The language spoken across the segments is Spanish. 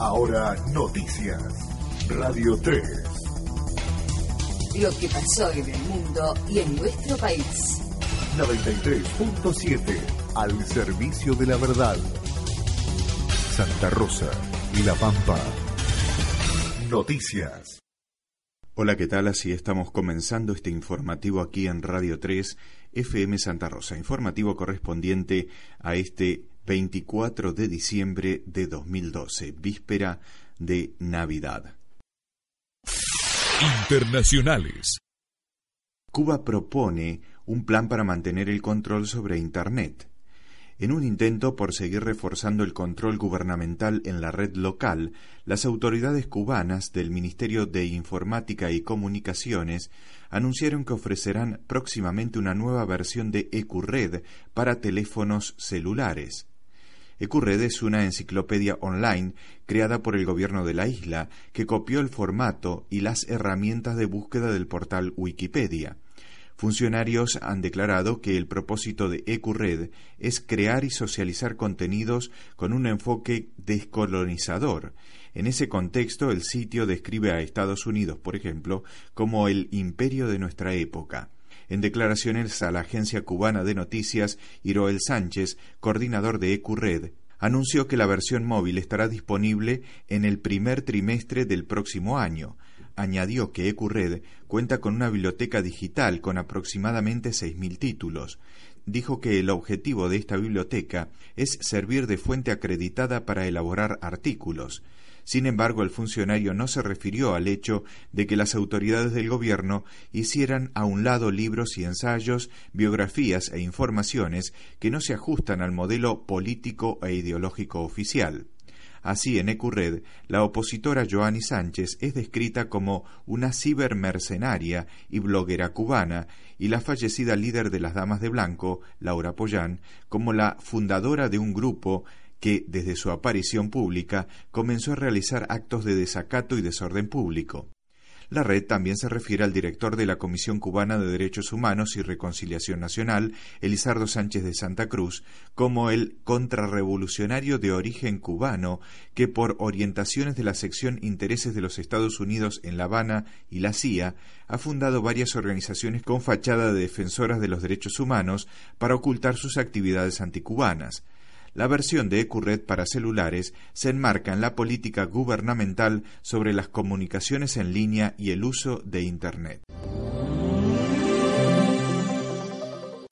Ahora noticias. Radio 3. Lo que pasó en el mundo y en nuestro país. 93.7 al servicio de la verdad. Santa Rosa y La Pampa. Noticias. Hola, ¿qué tal? Así estamos comenzando este informativo aquí en Radio 3 FM Santa Rosa, informativo correspondiente a este 24 de diciembre de 2012, víspera de Navidad. Internacionales. Cuba propone un plan para mantener el control sobre Internet. En un intento por seguir reforzando el control gubernamental en la red local, las autoridades cubanas del Ministerio de Informática y Comunicaciones anunciaron que ofrecerán próximamente una nueva versión de EcuRed para teléfonos celulares. EcuRed es una enciclopedia online creada por el gobierno de la isla que copió el formato y las herramientas de búsqueda del portal Wikipedia. Funcionarios han declarado que el propósito de EcuRed es crear y socializar contenidos con un enfoque descolonizador. En ese contexto, el sitio describe a Estados Unidos, por ejemplo, como el imperio de nuestra época. En declaraciones a la agencia cubana de noticias, Iroel Sánchez, coordinador de EcuRed, anunció que la versión móvil estará disponible en el primer trimestre del próximo año. Añadió que EcuRed cuenta con una biblioteca digital con aproximadamente 6.000 títulos. Dijo que el objetivo de esta biblioteca es servir de fuente acreditada para elaborar artículos. Sin embargo, el funcionario no se refirió al hecho de que las autoridades del gobierno hicieran a un lado libros y ensayos, biografías e informaciones que no se ajustan al modelo político e ideológico oficial. Así, en Ecurred, la opositora Joanny Sánchez es descrita como una cibermercenaria y bloguera cubana, y la fallecida líder de las Damas de Blanco, Laura Pollán, como la fundadora de un grupo que, desde su aparición pública, comenzó a realizar actos de desacato y desorden público. La red también se refiere al director de la Comisión Cubana de Derechos Humanos y Reconciliación Nacional, Elizardo Sánchez de Santa Cruz, como el contrarrevolucionario de origen cubano que por orientaciones de la sección Intereses de los Estados Unidos en La Habana y la CIA ha fundado varias organizaciones con fachada de defensoras de los derechos humanos para ocultar sus actividades anticubanas. La versión de EcuRed para celulares se enmarca en la política gubernamental sobre las comunicaciones en línea y el uso de Internet.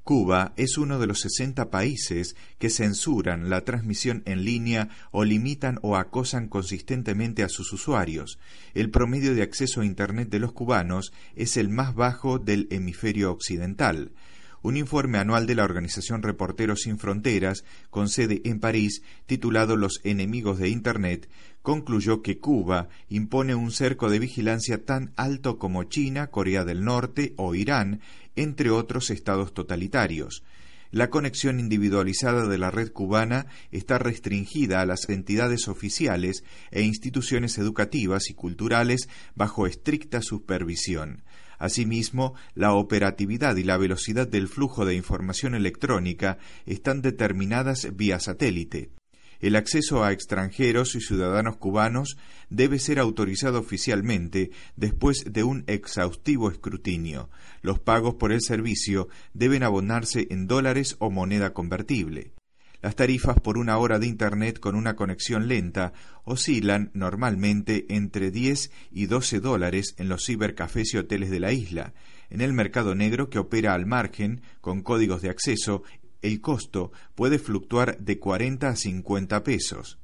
Cuba es uno de los 60 países que censuran la transmisión en línea o limitan o acosan consistentemente a sus usuarios. El promedio de acceso a Internet de los cubanos es el más bajo del hemisferio occidental. Un informe anual de la organización Reporteros Sin Fronteras, con sede en París, titulado Los enemigos de Internet, concluyó que Cuba impone un cerco de vigilancia tan alto como China, Corea del Norte o Irán, entre otros estados totalitarios. La conexión individualizada de la red cubana está restringida a las entidades oficiales e instituciones educativas y culturales bajo estricta supervisión. Asimismo, la operatividad y la velocidad del flujo de información electrónica están determinadas vía satélite. El acceso a extranjeros y ciudadanos cubanos debe ser autorizado oficialmente después de un exhaustivo escrutinio. Los pagos por el servicio deben abonarse en dólares o moneda convertible. Las tarifas por una hora de Internet con una conexión lenta oscilan normalmente entre 10 y 12 dólares en los cibercafés y hoteles de la isla. En el mercado negro que opera al margen, con códigos de acceso, el costo puede fluctuar de 40 a 50 pesos.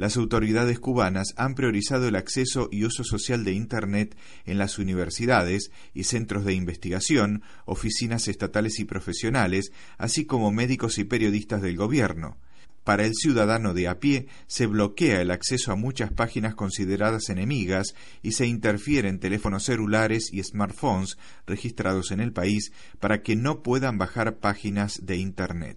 Las autoridades cubanas han priorizado el acceso y uso social de Internet en las universidades y centros de investigación, oficinas estatales y profesionales, así como médicos y periodistas del gobierno. Para el ciudadano de a pie se bloquea el acceso a muchas páginas consideradas enemigas y se interfiere en teléfonos celulares y smartphones registrados en el país para que no puedan bajar páginas de Internet.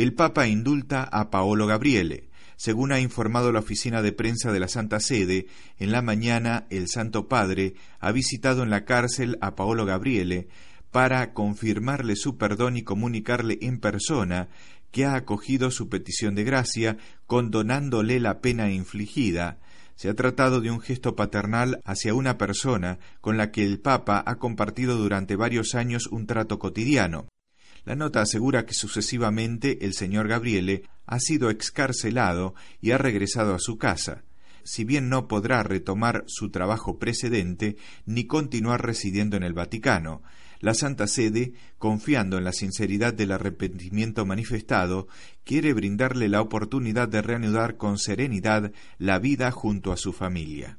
El Papa indulta a Paolo Gabriele. Según ha informado la oficina de prensa de la Santa Sede, en la mañana el Santo Padre ha visitado en la cárcel a Paolo Gabriele para confirmarle su perdón y comunicarle en persona que ha acogido su petición de gracia, condonándole la pena infligida. Se ha tratado de un gesto paternal hacia una persona con la que el Papa ha compartido durante varios años un trato cotidiano. La nota asegura que sucesivamente el señor Gabriele ha sido excarcelado y ha regresado a su casa, si bien no podrá retomar su trabajo precedente ni continuar residiendo en el Vaticano. La Santa Sede, confiando en la sinceridad del arrepentimiento manifestado, quiere brindarle la oportunidad de reanudar con serenidad la vida junto a su familia.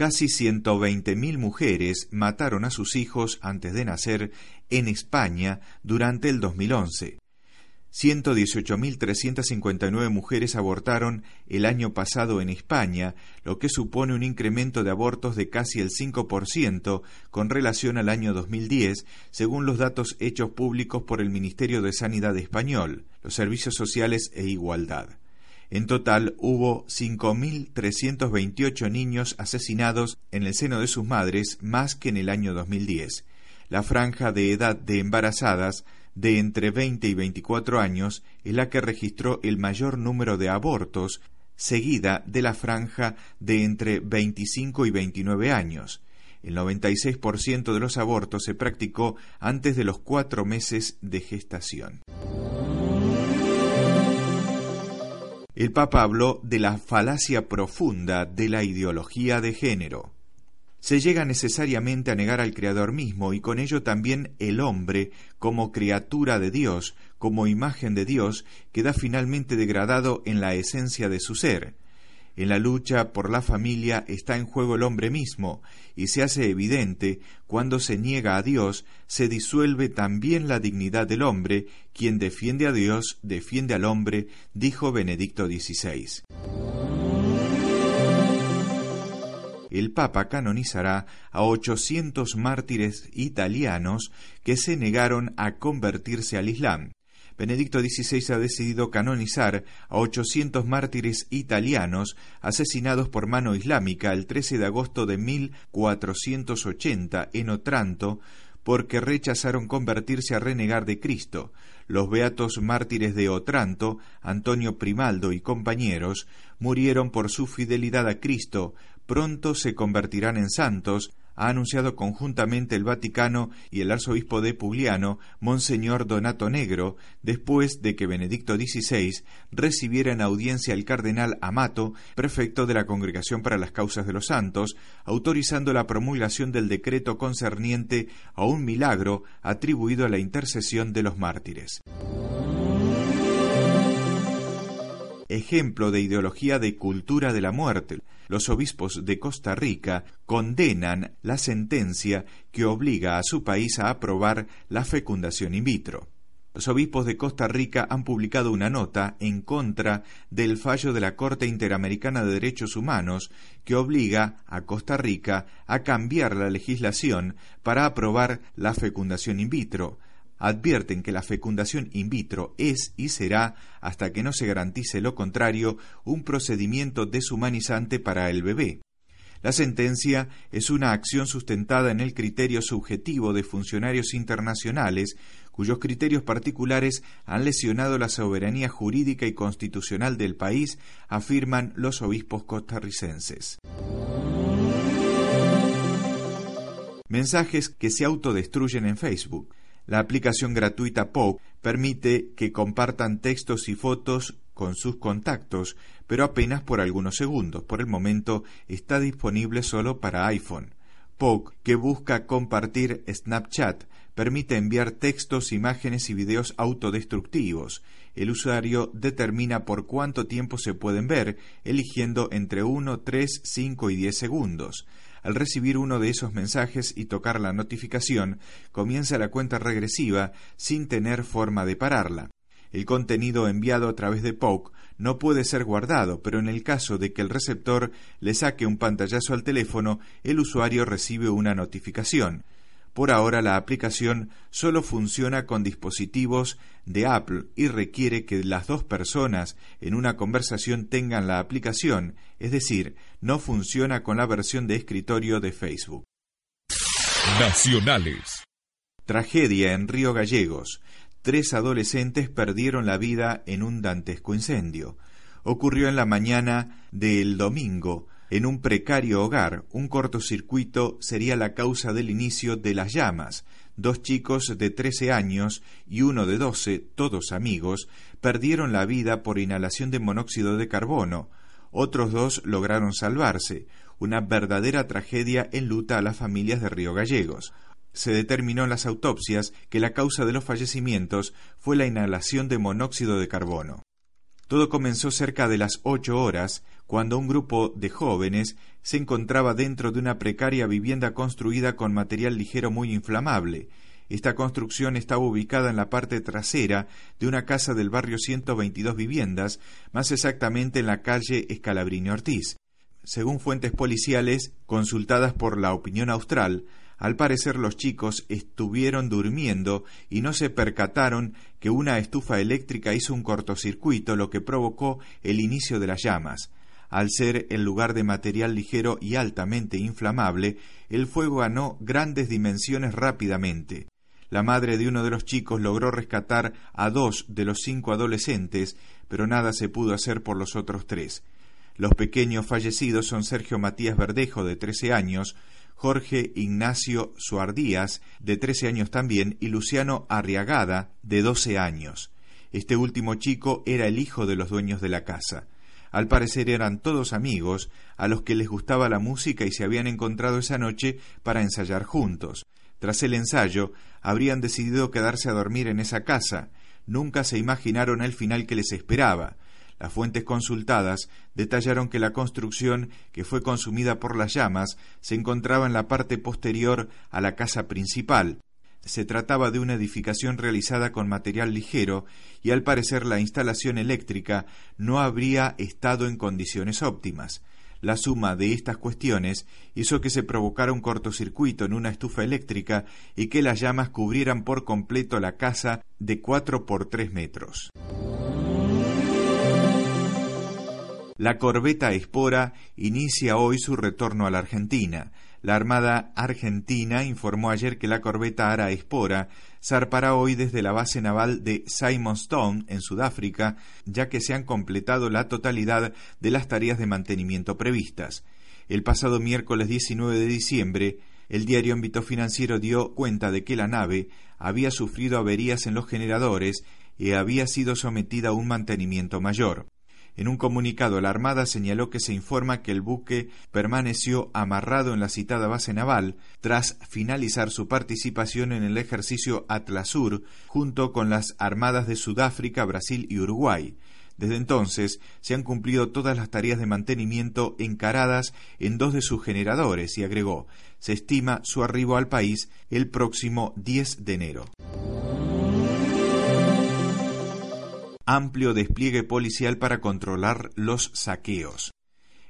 Casi 120.000 mujeres mataron a sus hijos antes de nacer en España durante el 2011. 118.359 mujeres abortaron el año pasado en España, lo que supone un incremento de abortos de casi el 5% con relación al año 2010, según los datos hechos públicos por el Ministerio de Sanidad español, los Servicios Sociales e Igualdad. En total hubo 5.328 niños asesinados en el seno de sus madres, más que en el año 2010. La franja de edad de embarazadas de entre 20 y 24 años es la que registró el mayor número de abortos, seguida de la franja de entre 25 y 29 años. El 96% de los abortos se practicó antes de los cuatro meses de gestación. El Papa habló de la falacia profunda de la ideología de género. Se llega necesariamente a negar al Creador mismo y con ello también el hombre como criatura de Dios, como imagen de Dios, queda finalmente degradado en la esencia de su ser. En la lucha por la familia está en juego el hombre mismo, y se hace evidente cuando se niega a Dios, se disuelve también la dignidad del hombre, quien defiende a Dios, defiende al hombre, dijo Benedicto XVI. El Papa canonizará a 800 mártires italianos que se negaron a convertirse al Islam. Benedicto XVI ha decidido canonizar a 800 mártires italianos asesinados por mano islámica el 13 de agosto de 1480 en Otranto porque rechazaron convertirse a renegar de Cristo. Los beatos mártires de Otranto, Antonio Primaldo y compañeros, murieron por su fidelidad a Cristo, pronto se convertirán en santos, ha anunciado conjuntamente el Vaticano y el arzobispo de Pugliano, Monseñor Donato Negro, después de que Benedicto XVI recibiera en audiencia al cardenal Amato, prefecto de la Congregación para las Causas de los Santos, autorizando la promulgación del decreto concerniente a un milagro atribuido a la intercesión de los mártires ejemplo de ideología de cultura de la muerte. Los obispos de Costa Rica condenan la sentencia que obliga a su país a aprobar la fecundación in vitro. Los obispos de Costa Rica han publicado una nota en contra del fallo de la Corte Interamericana de Derechos Humanos que obliga a Costa Rica a cambiar la legislación para aprobar la fecundación in vitro, advierten que la fecundación in vitro es y será, hasta que no se garantice lo contrario, un procedimiento deshumanizante para el bebé. La sentencia es una acción sustentada en el criterio subjetivo de funcionarios internacionales cuyos criterios particulares han lesionado la soberanía jurídica y constitucional del país, afirman los obispos costarricenses. Mensajes que se autodestruyen en Facebook. La aplicación gratuita Poke permite que compartan textos y fotos con sus contactos, pero apenas por algunos segundos. Por el momento está disponible solo para iPhone. Poke, que busca compartir Snapchat, permite enviar textos, imágenes y videos autodestructivos. El usuario determina por cuánto tiempo se pueden ver, eligiendo entre 1, 3, 5 y 10 segundos. al recibir uno de esos mensajes y tocar la notificación, comienza la cuenta regresiva sin tener forma de pararla. El contenido enviado a través de POC no puede ser guardado, pero en el caso de que el receptor le saque un pantallazo al teléfono, el usuario recibe una notificación. Por ahora la aplicación solo funciona con dispositivos de Apple y requiere que las dos personas en una conversación tengan la aplicación, es decir, no funciona con la versión de escritorio de Facebook. Nacionales. Tragedia en Río Gallegos. Tres adolescentes perdieron la vida en un dantesco incendio. Ocurrió en la mañana del domingo en un precario hogar, un cortocircuito sería la causa del inicio de las llamas. Dos chicos de trece años y uno de doce, todos amigos, perdieron la vida por inhalación de monóxido de carbono. Otros dos lograron salvarse. Una verdadera tragedia enluta a las familias de Río Gallegos. Se determinó en las autopsias que la causa de los fallecimientos fue la inhalación de monóxido de carbono. Todo comenzó cerca de las ocho horas, cuando un grupo de jóvenes se encontraba dentro de una precaria vivienda construida con material ligero muy inflamable. Esta construcción estaba ubicada en la parte trasera de una casa del barrio 122 Viviendas, más exactamente en la calle Escalabrini Ortiz. Según fuentes policiales consultadas por la opinión austral, al parecer los chicos estuvieron durmiendo y no se percataron que una estufa eléctrica hizo un cortocircuito, lo que provocó el inicio de las llamas. Al ser el lugar de material ligero y altamente inflamable, el fuego ganó grandes dimensiones rápidamente. La madre de uno de los chicos logró rescatar a dos de los cinco adolescentes, pero nada se pudo hacer por los otros tres. Los pequeños fallecidos son Sergio Matías Verdejo, de trece años, Jorge Ignacio Suardías, de trece años también, y Luciano Arriagada, de doce años. Este último chico era el hijo de los dueños de la casa. Al parecer eran todos amigos, a los que les gustaba la música y se habían encontrado esa noche para ensayar juntos. Tras el ensayo, habrían decidido quedarse a dormir en esa casa. Nunca se imaginaron el final que les esperaba. Las fuentes consultadas detallaron que la construcción, que fue consumida por las llamas, se encontraba en la parte posterior a la casa principal. Se trataba de una edificación realizada con material ligero y al parecer la instalación eléctrica no habría estado en condiciones óptimas. La suma de estas cuestiones hizo que se provocara un cortocircuito en una estufa eléctrica y que las llamas cubrieran por completo la casa de cuatro por tres metros. La corbeta Espora inicia hoy su retorno a la Argentina. La Armada Argentina informó ayer que la corbeta Ara Espora zarpará hoy desde la base naval de Simonstone, en Sudáfrica, ya que se han completado la totalidad de las tareas de mantenimiento previstas. El pasado miércoles 19 de diciembre, el diario Ámbito Financiero dio cuenta de que la nave había sufrido averías en los generadores y había sido sometida a un mantenimiento mayor. En un comunicado, la Armada señaló que se informa que el buque permaneció amarrado en la citada base naval tras finalizar su participación en el ejercicio Atlasur junto con las armadas de Sudáfrica, Brasil y Uruguay. Desde entonces se han cumplido todas las tareas de mantenimiento encaradas en dos de sus generadores y agregó, se estima su arribo al país el próximo 10 de enero. Amplio despliegue policial para controlar los saqueos.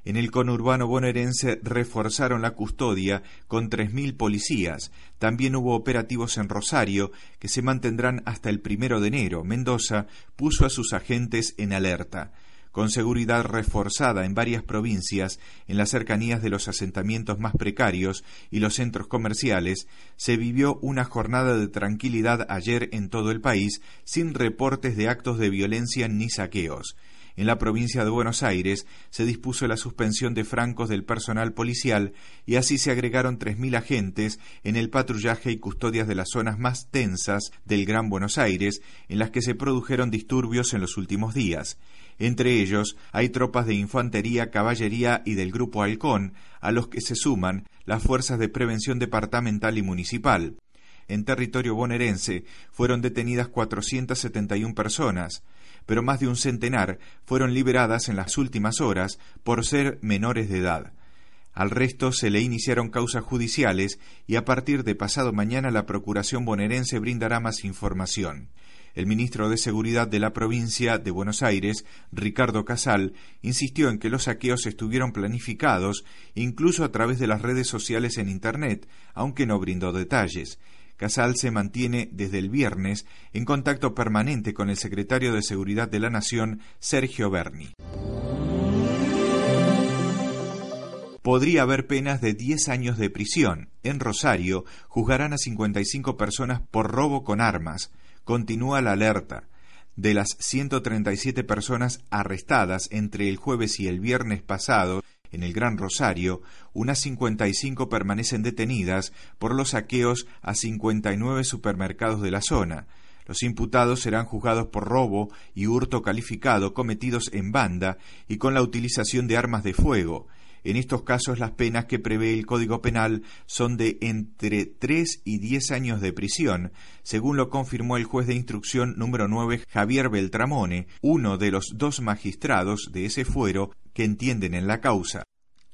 En el conurbano bonaerense reforzaron la custodia con 3.000 policías. También hubo operativos en Rosario que se mantendrán hasta el primero de enero. Mendoza puso a sus agentes en alerta con seguridad reforzada en varias provincias, en las cercanías de los asentamientos más precarios y los centros comerciales, se vivió una jornada de tranquilidad ayer en todo el país, sin reportes de actos de violencia ni saqueos. En la provincia de Buenos Aires se dispuso la suspensión de francos del personal policial y así se agregaron 3.000 agentes en el patrullaje y custodias de las zonas más tensas del Gran Buenos Aires, en las que se produjeron disturbios en los últimos días. Entre ellos hay tropas de infantería, caballería y del Grupo Halcón, a los que se suman las fuerzas de prevención departamental y municipal. En territorio bonaerense fueron detenidas 471 personas, pero más de un centenar fueron liberadas en las últimas horas por ser menores de edad. Al resto se le iniciaron causas judiciales y a partir de pasado mañana la Procuración bonaerense brindará más información. El ministro de Seguridad de la provincia de Buenos Aires, Ricardo Casal, insistió en que los saqueos estuvieron planificados, incluso a través de las redes sociales en Internet, aunque no brindó detalles. Casal se mantiene desde el viernes en contacto permanente con el secretario de Seguridad de la Nación, Sergio Berni. podría haber penas de 10 años de prisión. En Rosario juzgarán a 55 personas por robo con armas. Continúa la alerta. De las 137 personas arrestadas entre el jueves y el viernes pasado en el Gran Rosario, unas 55 permanecen detenidas por los saqueos a 59 supermercados de la zona. Los imputados serán juzgados por robo y hurto calificado cometidos en banda y con la utilización de armas de fuego. En estos casos las penas que prevé el Código Penal son de entre 3 y 10 años de prisión, según lo confirmó el juez de instrucción número 9 Javier Beltramone, uno de los dos magistrados de ese fuero que entienden en la causa.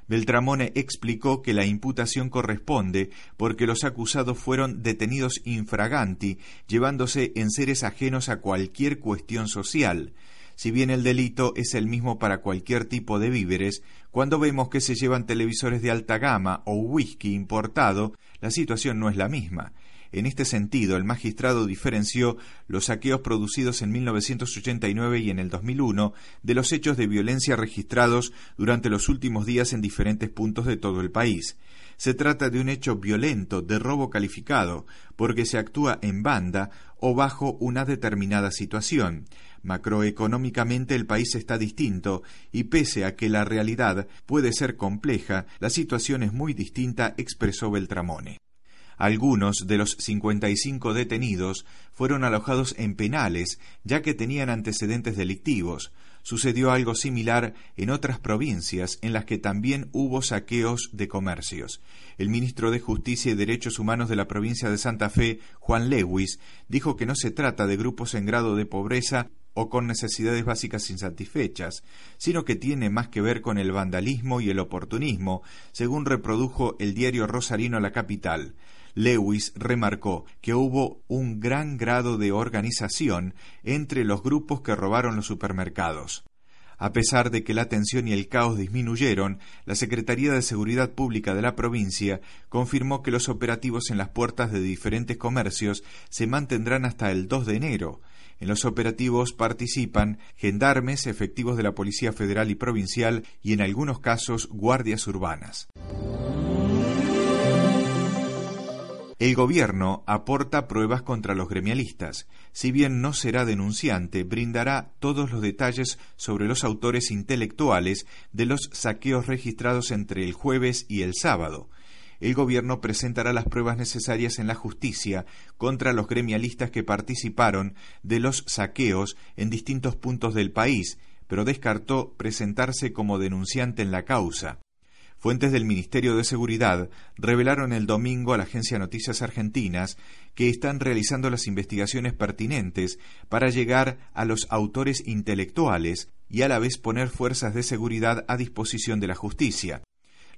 Beltramone explicó que la imputación corresponde porque los acusados fueron detenidos infraganti, llevándose en seres ajenos a cualquier cuestión social. Si bien el delito es el mismo para cualquier tipo de víveres, cuando vemos que se llevan televisores de alta gama o whisky importado, la situación no es la misma. En este sentido, el magistrado diferenció los saqueos producidos en 1989 y en el 2001 de los hechos de violencia registrados durante los últimos días en diferentes puntos de todo el país. Se trata de un hecho violento de robo calificado, porque se actúa en banda o bajo una determinada situación. Macroeconómicamente el país está distinto y pese a que la realidad puede ser compleja, la situación es muy distinta, expresó Beltramone. Algunos de los 55 detenidos fueron alojados en penales, ya que tenían antecedentes delictivos. Sucedió algo similar en otras provincias en las que también hubo saqueos de comercios. El ministro de Justicia y Derechos Humanos de la provincia de Santa Fe, Juan Lewis, dijo que no se trata de grupos en grado de pobreza o con necesidades básicas insatisfechas, sino que tiene más que ver con el vandalismo y el oportunismo, según reprodujo el diario rosarino La Capital. Lewis remarcó que hubo un gran grado de organización entre los grupos que robaron los supermercados. A pesar de que la tensión y el caos disminuyeron, la Secretaría de Seguridad Pública de la provincia confirmó que los operativos en las puertas de diferentes comercios se mantendrán hasta el 2 de enero. En los operativos participan gendarmes, efectivos de la Policía Federal y Provincial y en algunos casos guardias urbanas. El gobierno aporta pruebas contra los gremialistas. Si bien no será denunciante, brindará todos los detalles sobre los autores intelectuales de los saqueos registrados entre el jueves y el sábado el gobierno presentará las pruebas necesarias en la justicia contra los gremialistas que participaron de los saqueos en distintos puntos del país, pero descartó presentarse como denunciante en la causa. Fuentes del Ministerio de Seguridad revelaron el domingo a la agencia Noticias Argentinas que están realizando las investigaciones pertinentes para llegar a los autores intelectuales y a la vez poner fuerzas de seguridad a disposición de la justicia.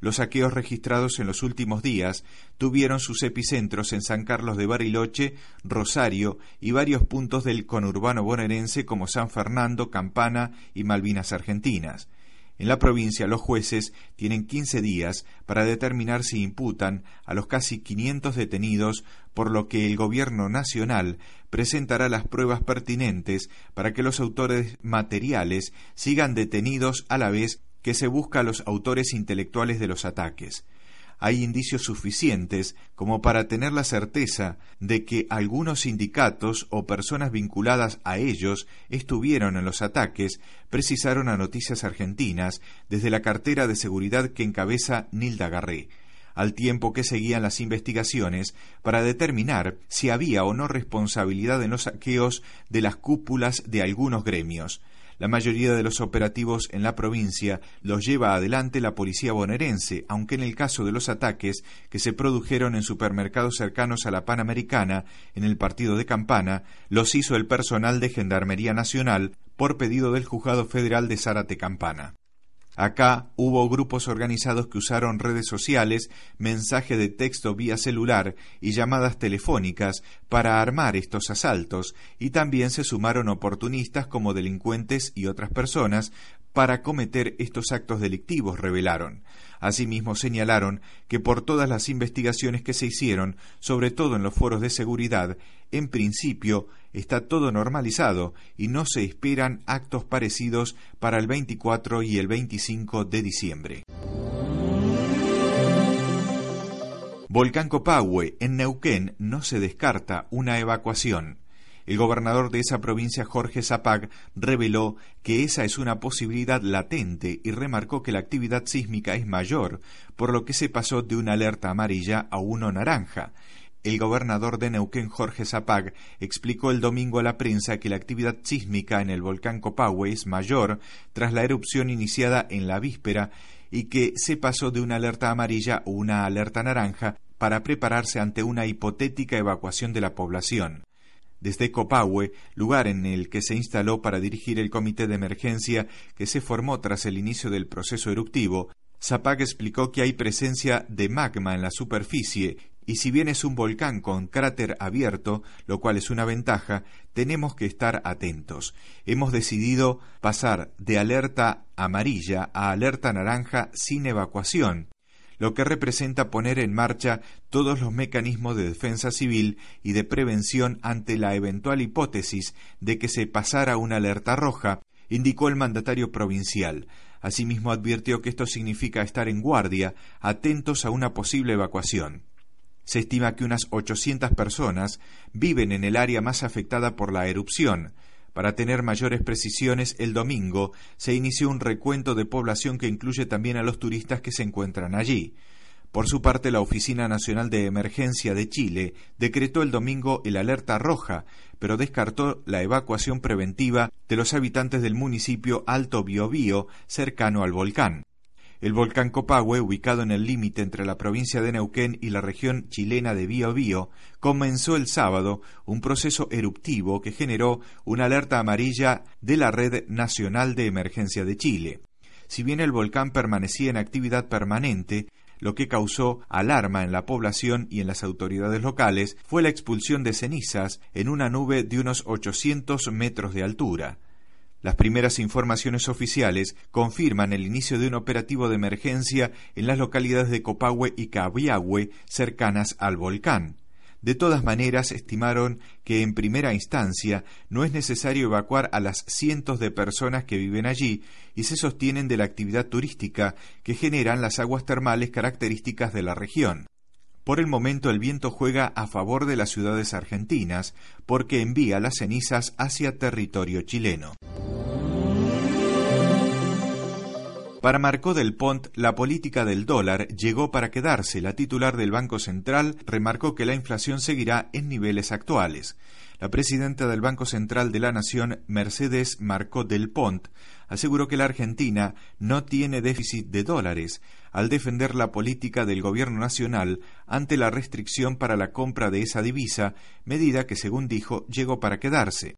Los saqueos registrados en los últimos días tuvieron sus epicentros en San Carlos de Bariloche, Rosario y varios puntos del conurbano bonaerense como San Fernando, Campana y Malvinas Argentinas. En la provincia los jueces tienen 15 días para determinar si imputan a los casi 500 detenidos, por lo que el Gobierno Nacional presentará las pruebas pertinentes para que los autores materiales sigan detenidos a la vez que se busca a los autores intelectuales de los ataques. Hay indicios suficientes como para tener la certeza de que algunos sindicatos o personas vinculadas a ellos estuvieron en los ataques, precisaron a Noticias Argentinas desde la cartera de seguridad que encabeza Nilda Garré al tiempo que seguían las investigaciones para determinar si había o no responsabilidad en los saqueos de las cúpulas de algunos gremios. La mayoría de los operativos en la provincia los lleva adelante la policía bonaerense, aunque en el caso de los ataques que se produjeron en supermercados cercanos a la Panamericana, en el partido de Campana, los hizo el personal de Gendarmería Nacional por pedido del Juzgado Federal de Zárate Campana. Acá hubo grupos organizados que usaron redes sociales, mensaje de texto vía celular y llamadas telefónicas para armar estos asaltos, y también se sumaron oportunistas como delincuentes y otras personas para cometer estos actos delictivos, revelaron. Asimismo señalaron que por todas las investigaciones que se hicieron, sobre todo en los foros de seguridad, en principio está todo normalizado y no se esperan actos parecidos para el 24 y el 25 de diciembre. Volcán Copahue, en Neuquén, no se descarta una evacuación. El gobernador de esa provincia, Jorge Zapag, reveló que esa es una posibilidad latente y remarcó que la actividad sísmica es mayor, por lo que se pasó de una alerta amarilla a uno naranja. El gobernador de Neuquén, Jorge Zapag, explicó el domingo a la prensa que la actividad sísmica en el volcán Copahue es mayor tras la erupción iniciada en la víspera y que se pasó de una alerta amarilla a una alerta naranja para prepararse ante una hipotética evacuación de la población desde Copahue, lugar en el que se instaló para dirigir el comité de emergencia que se formó tras el inicio del proceso eruptivo, Zapag explicó que hay presencia de magma en la superficie y si bien es un volcán con cráter abierto, lo cual es una ventaja, tenemos que estar atentos. Hemos decidido pasar de alerta amarilla a alerta naranja sin evacuación, lo que representa poner en marcha todos los mecanismos de defensa civil y de prevención ante la eventual hipótesis de que se pasara una alerta roja, indicó el mandatario provincial. Asimismo advirtió que esto significa estar en guardia, atentos a una posible evacuación. Se estima que unas 800 personas viven en el área más afectada por la erupción, para tener mayores precisiones, el domingo se inició un recuento de población que incluye también a los turistas que se encuentran allí. Por su parte, la Oficina Nacional de Emergencia de Chile decretó el domingo el alerta roja, pero descartó la evacuación preventiva de los habitantes del municipio Alto Biobío, cercano al volcán. El volcán Copahue, ubicado en el límite entre la provincia de Neuquén y la región chilena de Biobío, comenzó el sábado un proceso eruptivo que generó una alerta amarilla de la Red Nacional de Emergencia de Chile. Si bien el volcán permanecía en actividad permanente, lo que causó alarma en la población y en las autoridades locales fue la expulsión de cenizas en una nube de unos 800 metros de altura. Las primeras informaciones oficiales confirman el inicio de un operativo de emergencia en las localidades de Copahue y Cabiahue, cercanas al volcán. De todas maneras, estimaron que en primera instancia no es necesario evacuar a las cientos de personas que viven allí y se sostienen de la actividad turística que generan las aguas termales características de la región. Por el momento el viento juega a favor de las ciudades argentinas porque envía las cenizas hacia territorio chileno. Para Marcó del Pont, la política del dólar llegó para quedarse. La titular del Banco Central remarcó que la inflación seguirá en niveles actuales. La presidenta del Banco Central de la Nación, Mercedes Marcó del Pont, aseguró que la Argentina no tiene déficit de dólares, al defender la política del Gobierno Nacional ante la restricción para la compra de esa divisa, medida que, según dijo, llegó para quedarse.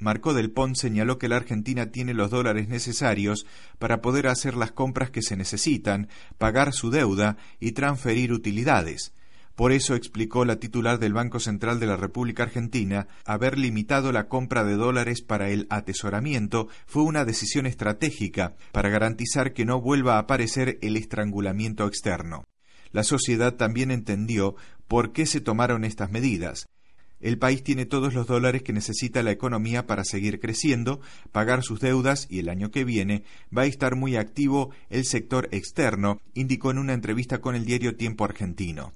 Marco del Pont señaló que la Argentina tiene los dólares necesarios para poder hacer las compras que se necesitan, pagar su deuda y transferir utilidades. Por eso explicó la titular del Banco Central de la República Argentina, haber limitado la compra de dólares para el atesoramiento fue una decisión estratégica para garantizar que no vuelva a aparecer el estrangulamiento externo. La sociedad también entendió por qué se tomaron estas medidas. El país tiene todos los dólares que necesita la economía para seguir creciendo, pagar sus deudas y el año que viene va a estar muy activo el sector externo, indicó en una entrevista con el diario Tiempo Argentino.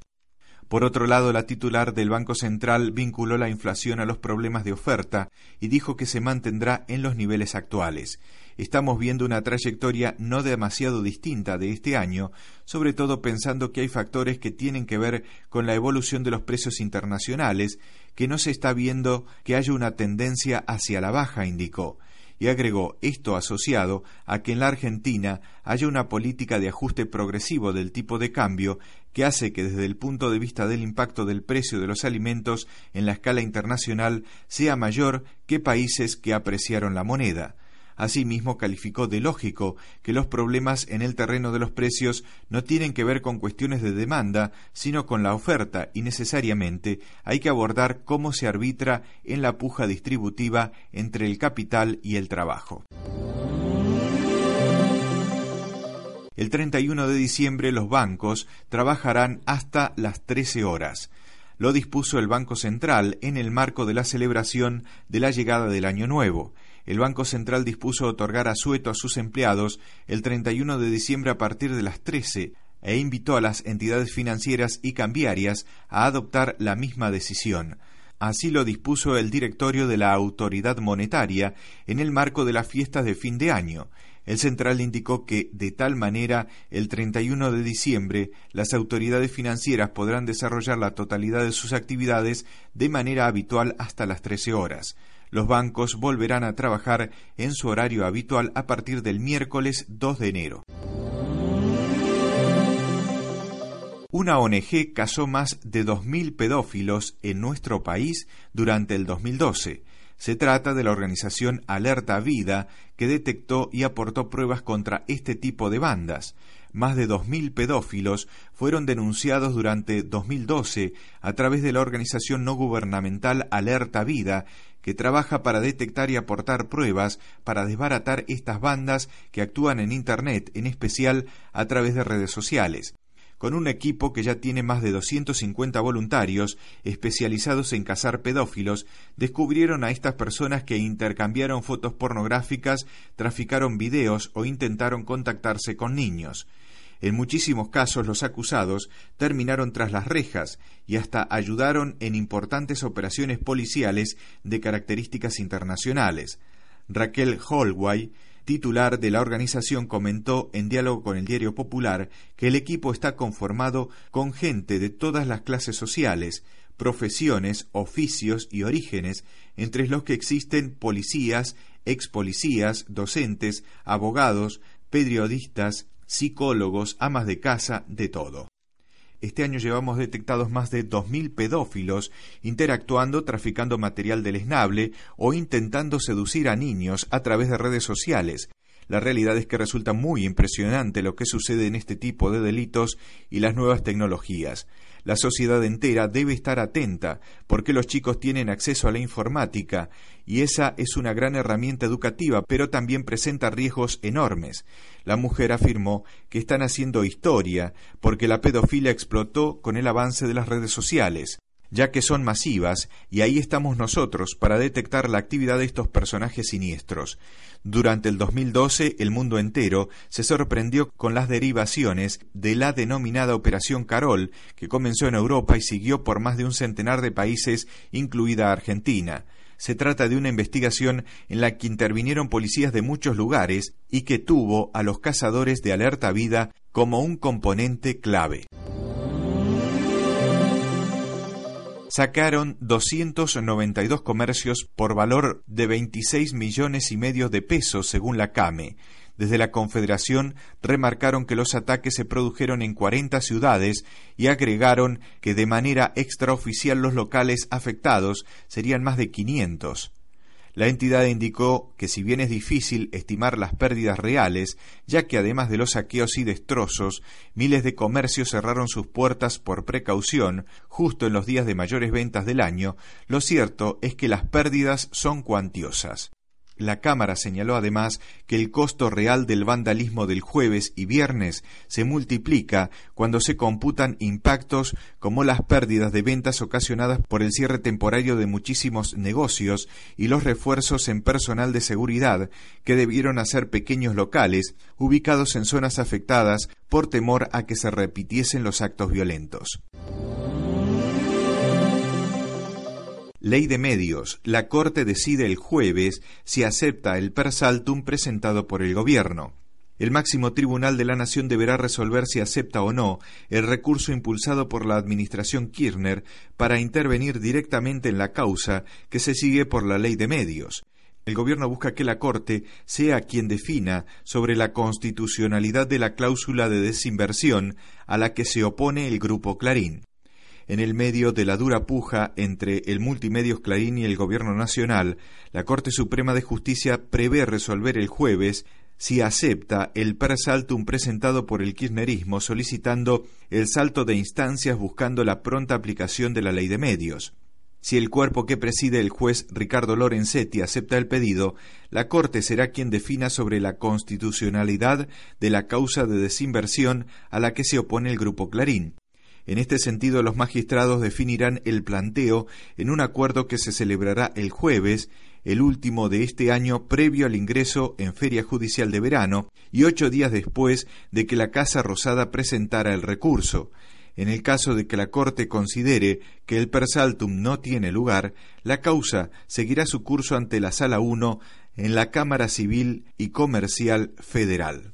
Por otro lado, la titular del Banco Central vinculó la inflación a los problemas de oferta y dijo que se mantendrá en los niveles actuales. Estamos viendo una trayectoria no demasiado distinta de este año, sobre todo pensando que hay factores que tienen que ver con la evolución de los precios internacionales, que no se está viendo que haya una tendencia hacia la baja, indicó y agregó esto asociado a que en la Argentina haya una política de ajuste progresivo del tipo de cambio que hace que desde el punto de vista del impacto del precio de los alimentos en la escala internacional sea mayor que países que apreciaron la moneda. Asimismo, calificó de lógico que los problemas en el terreno de los precios no tienen que ver con cuestiones de demanda, sino con la oferta, y necesariamente hay que abordar cómo se arbitra en la puja distributiva entre el capital y el trabajo. El 31 de diciembre los bancos trabajarán hasta las 13 horas. Lo dispuso el Banco Central en el marco de la celebración de la llegada del Año Nuevo. El Banco Central dispuso otorgar asueto a sus empleados el 31 de diciembre a partir de las 13 e invitó a las entidades financieras y cambiarias a adoptar la misma decisión. Así lo dispuso el directorio de la Autoridad Monetaria en el marco de las fiestas de fin de año. El central indicó que, de tal manera, el 31 de diciembre, las autoridades financieras podrán desarrollar la totalidad de sus actividades de manera habitual hasta las 13 horas. Los bancos volverán a trabajar en su horario habitual a partir del miércoles 2 de enero. Una ONG casó más de 2.000 pedófilos en nuestro país durante el 2012. Se trata de la organización Alerta Vida, que detectó y aportó pruebas contra este tipo de bandas. Más de 2.000 pedófilos fueron denunciados durante 2012 a través de la organización no gubernamental Alerta Vida, que trabaja para detectar y aportar pruebas para desbaratar estas bandas que actúan en Internet, en especial a través de redes sociales con un equipo que ya tiene más de 250 voluntarios especializados en cazar pedófilos, descubrieron a estas personas que intercambiaron fotos pornográficas, traficaron videos o intentaron contactarse con niños. En muchísimos casos los acusados terminaron tras las rejas y hasta ayudaron en importantes operaciones policiales de características internacionales. Raquel Holway titular de la organización, comentó en diálogo con el Diario Popular que el equipo está conformado con gente de todas las clases sociales, profesiones, oficios y orígenes, entre los que existen policías, ex policías, docentes, abogados, periodistas, psicólogos, amas de casa, de todo. Este año llevamos detectados más de 2.000 pedófilos interactuando, traficando material deleznable o intentando seducir a niños a través de redes sociales. La realidad es que resulta muy impresionante lo que sucede en este tipo de delitos y las nuevas tecnologías. La sociedad entera debe estar atenta porque los chicos tienen acceso a la informática y esa es una gran herramienta educativa, pero también presenta riesgos enormes. La mujer afirmó que están haciendo historia porque la pedofilia explotó con el avance de las redes sociales ya que son masivas, y ahí estamos nosotros para detectar la actividad de estos personajes siniestros. Durante el 2012, el mundo entero se sorprendió con las derivaciones de la denominada Operación Carol, que comenzó en Europa y siguió por más de un centenar de países, incluida Argentina. Se trata de una investigación en la que intervinieron policías de muchos lugares y que tuvo a los cazadores de alerta vida como un componente clave. Sacaron 292 comercios por valor de 26 millones y medio de pesos, según la CAME. Desde la Confederación remarcaron que los ataques se produjeron en 40 ciudades y agregaron que de manera extraoficial los locales afectados serían más de 500. La entidad indicó que si bien es difícil estimar las pérdidas reales, ya que además de los saqueos y destrozos, miles de comercios cerraron sus puertas por precaución justo en los días de mayores ventas del año, lo cierto es que las pérdidas son cuantiosas. La Cámara señaló además que el costo real del vandalismo del jueves y viernes se multiplica cuando se computan impactos como las pérdidas de ventas ocasionadas por el cierre temporario de muchísimos negocios y los refuerzos en personal de seguridad que debieron hacer pequeños locales ubicados en zonas afectadas por temor a que se repitiesen los actos violentos. Ley de Medios. La Corte decide el jueves si acepta el persaltum presentado por el Gobierno. El máximo tribunal de la Nación deberá resolver si acepta o no el recurso impulsado por la Administración Kirchner para intervenir directamente en la causa que se sigue por la ley de medios. El Gobierno busca que la Corte sea quien defina sobre la constitucionalidad de la cláusula de desinversión a la que se opone el Grupo Clarín. En el medio de la dura puja entre el Multimedios Clarín y el Gobierno Nacional, la Corte Suprema de Justicia prevé resolver el jueves si acepta el persaltum presentado por el kirchnerismo solicitando el salto de instancias buscando la pronta aplicación de la ley de medios. Si el cuerpo que preside el juez Ricardo Lorenzetti acepta el pedido, la Corte será quien defina sobre la constitucionalidad de la causa de desinversión a la que se opone el Grupo Clarín. En este sentido, los magistrados definirán el planteo en un acuerdo que se celebrará el jueves, el último de este año previo al ingreso en feria judicial de verano y ocho días después de que la Casa Rosada presentara el recurso. En el caso de que la Corte considere que el persaltum no tiene lugar, la causa seguirá su curso ante la Sala 1 en la Cámara Civil y Comercial Federal.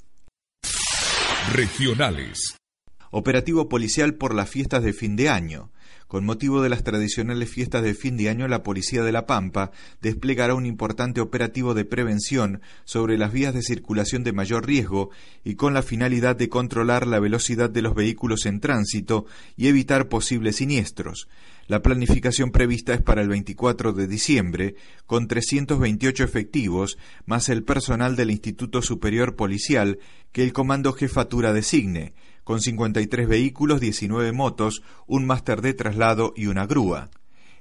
Regionales. Operativo policial por las fiestas de fin de año. Con motivo de las tradicionales fiestas de fin de año, la Policía de La Pampa desplegará un importante operativo de prevención sobre las vías de circulación de mayor riesgo y con la finalidad de controlar la velocidad de los vehículos en tránsito y evitar posibles siniestros. La planificación prevista es para el 24 de diciembre, con 328 efectivos, más el personal del Instituto Superior Policial que el Comando Jefatura designe con 53 vehículos, 19 motos, un máster de traslado y una grúa.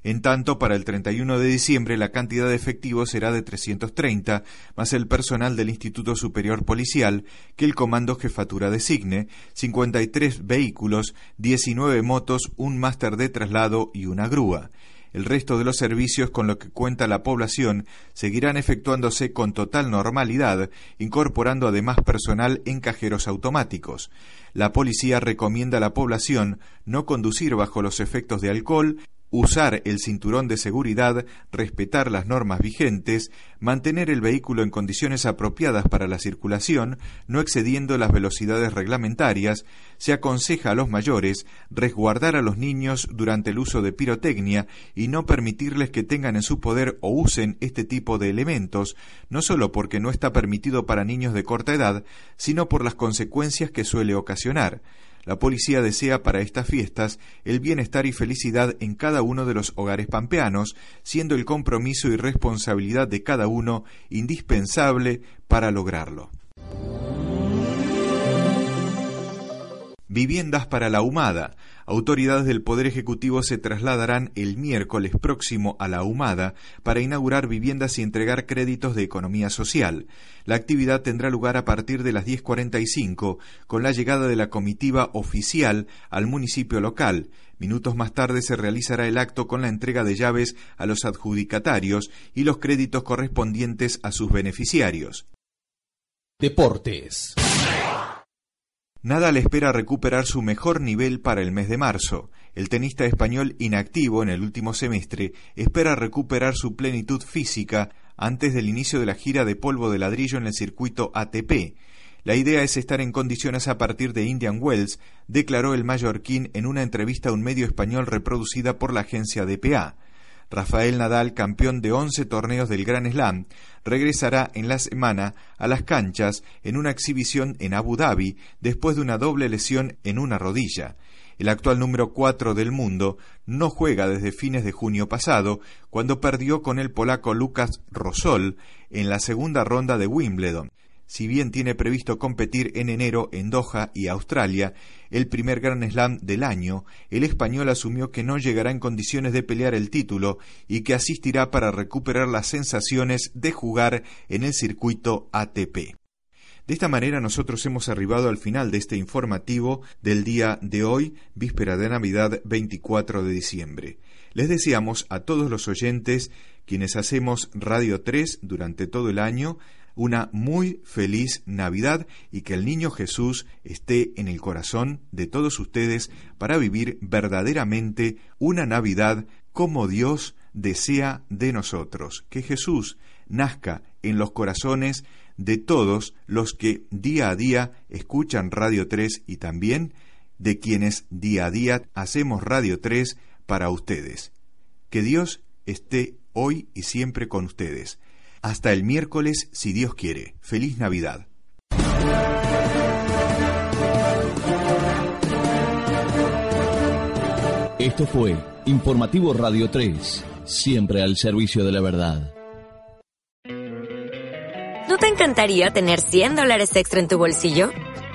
En tanto, para el 31 de diciembre la cantidad de efectivos será de 330, más el personal del Instituto Superior Policial que el Comando Jefatura designe, 53 vehículos, 19 motos, un máster de traslado y una grúa. El resto de los servicios con los que cuenta la población seguirán efectuándose con total normalidad, incorporando además personal en cajeros automáticos. La policía recomienda a la población no conducir bajo los efectos de alcohol, usar el cinturón de seguridad, respetar las normas vigentes, mantener el vehículo en condiciones apropiadas para la circulación, no excediendo las velocidades reglamentarias, se aconseja a los mayores resguardar a los niños durante el uso de pirotecnia y no permitirles que tengan en su poder o usen este tipo de elementos, no solo porque no está permitido para niños de corta edad, sino por las consecuencias que suele ocasionar. La policía desea para estas fiestas el bienestar y felicidad en cada uno de los hogares pampeanos, siendo el compromiso y responsabilidad de cada uno indispensable para lograrlo. Viviendas para la Humada. Autoridades del Poder Ejecutivo se trasladarán el miércoles próximo a la Humada para inaugurar viviendas y entregar créditos de economía social. La actividad tendrá lugar a partir de las 10.45 con la llegada de la comitiva oficial al municipio local. Minutos más tarde se realizará el acto con la entrega de llaves a los adjudicatarios y los créditos correspondientes a sus beneficiarios. Deportes. Nada le espera recuperar su mejor nivel para el mes de marzo. El tenista español inactivo en el último semestre espera recuperar su plenitud física antes del inicio de la gira de polvo de ladrillo en el circuito ATP. La idea es estar en condiciones a partir de Indian Wells, declaró el mallorquín en una entrevista a un medio español reproducida por la agencia DPA. Rafael Nadal, campeón de 11 torneos del Gran Slam, regresará en la semana a las canchas en una exhibición en Abu Dhabi después de una doble lesión en una rodilla. El actual número 4 del mundo no juega desde fines de junio pasado, cuando perdió con el polaco Lucas Rosol en la segunda ronda de Wimbledon. Si bien tiene previsto competir en enero en Doha y Australia, el primer Grand Slam del año, el español asumió que no llegará en condiciones de pelear el título y que asistirá para recuperar las sensaciones de jugar en el circuito ATP. De esta manera nosotros hemos arribado al final de este informativo del día de hoy, víspera de Navidad 24 de diciembre. Les deseamos a todos los oyentes, quienes hacemos Radio 3 durante todo el año, una muy feliz Navidad y que el niño Jesús esté en el corazón de todos ustedes para vivir verdaderamente una Navidad como Dios desea de nosotros. Que Jesús nazca en los corazones de todos los que día a día escuchan Radio 3 y también de quienes día a día hacemos Radio 3 para ustedes. Que Dios esté hoy y siempre con ustedes. Hasta el miércoles, si Dios quiere. Feliz Navidad. Esto fue Informativo Radio 3, siempre al servicio de la verdad. ¿No te encantaría tener 100 dólares extra en tu bolsillo?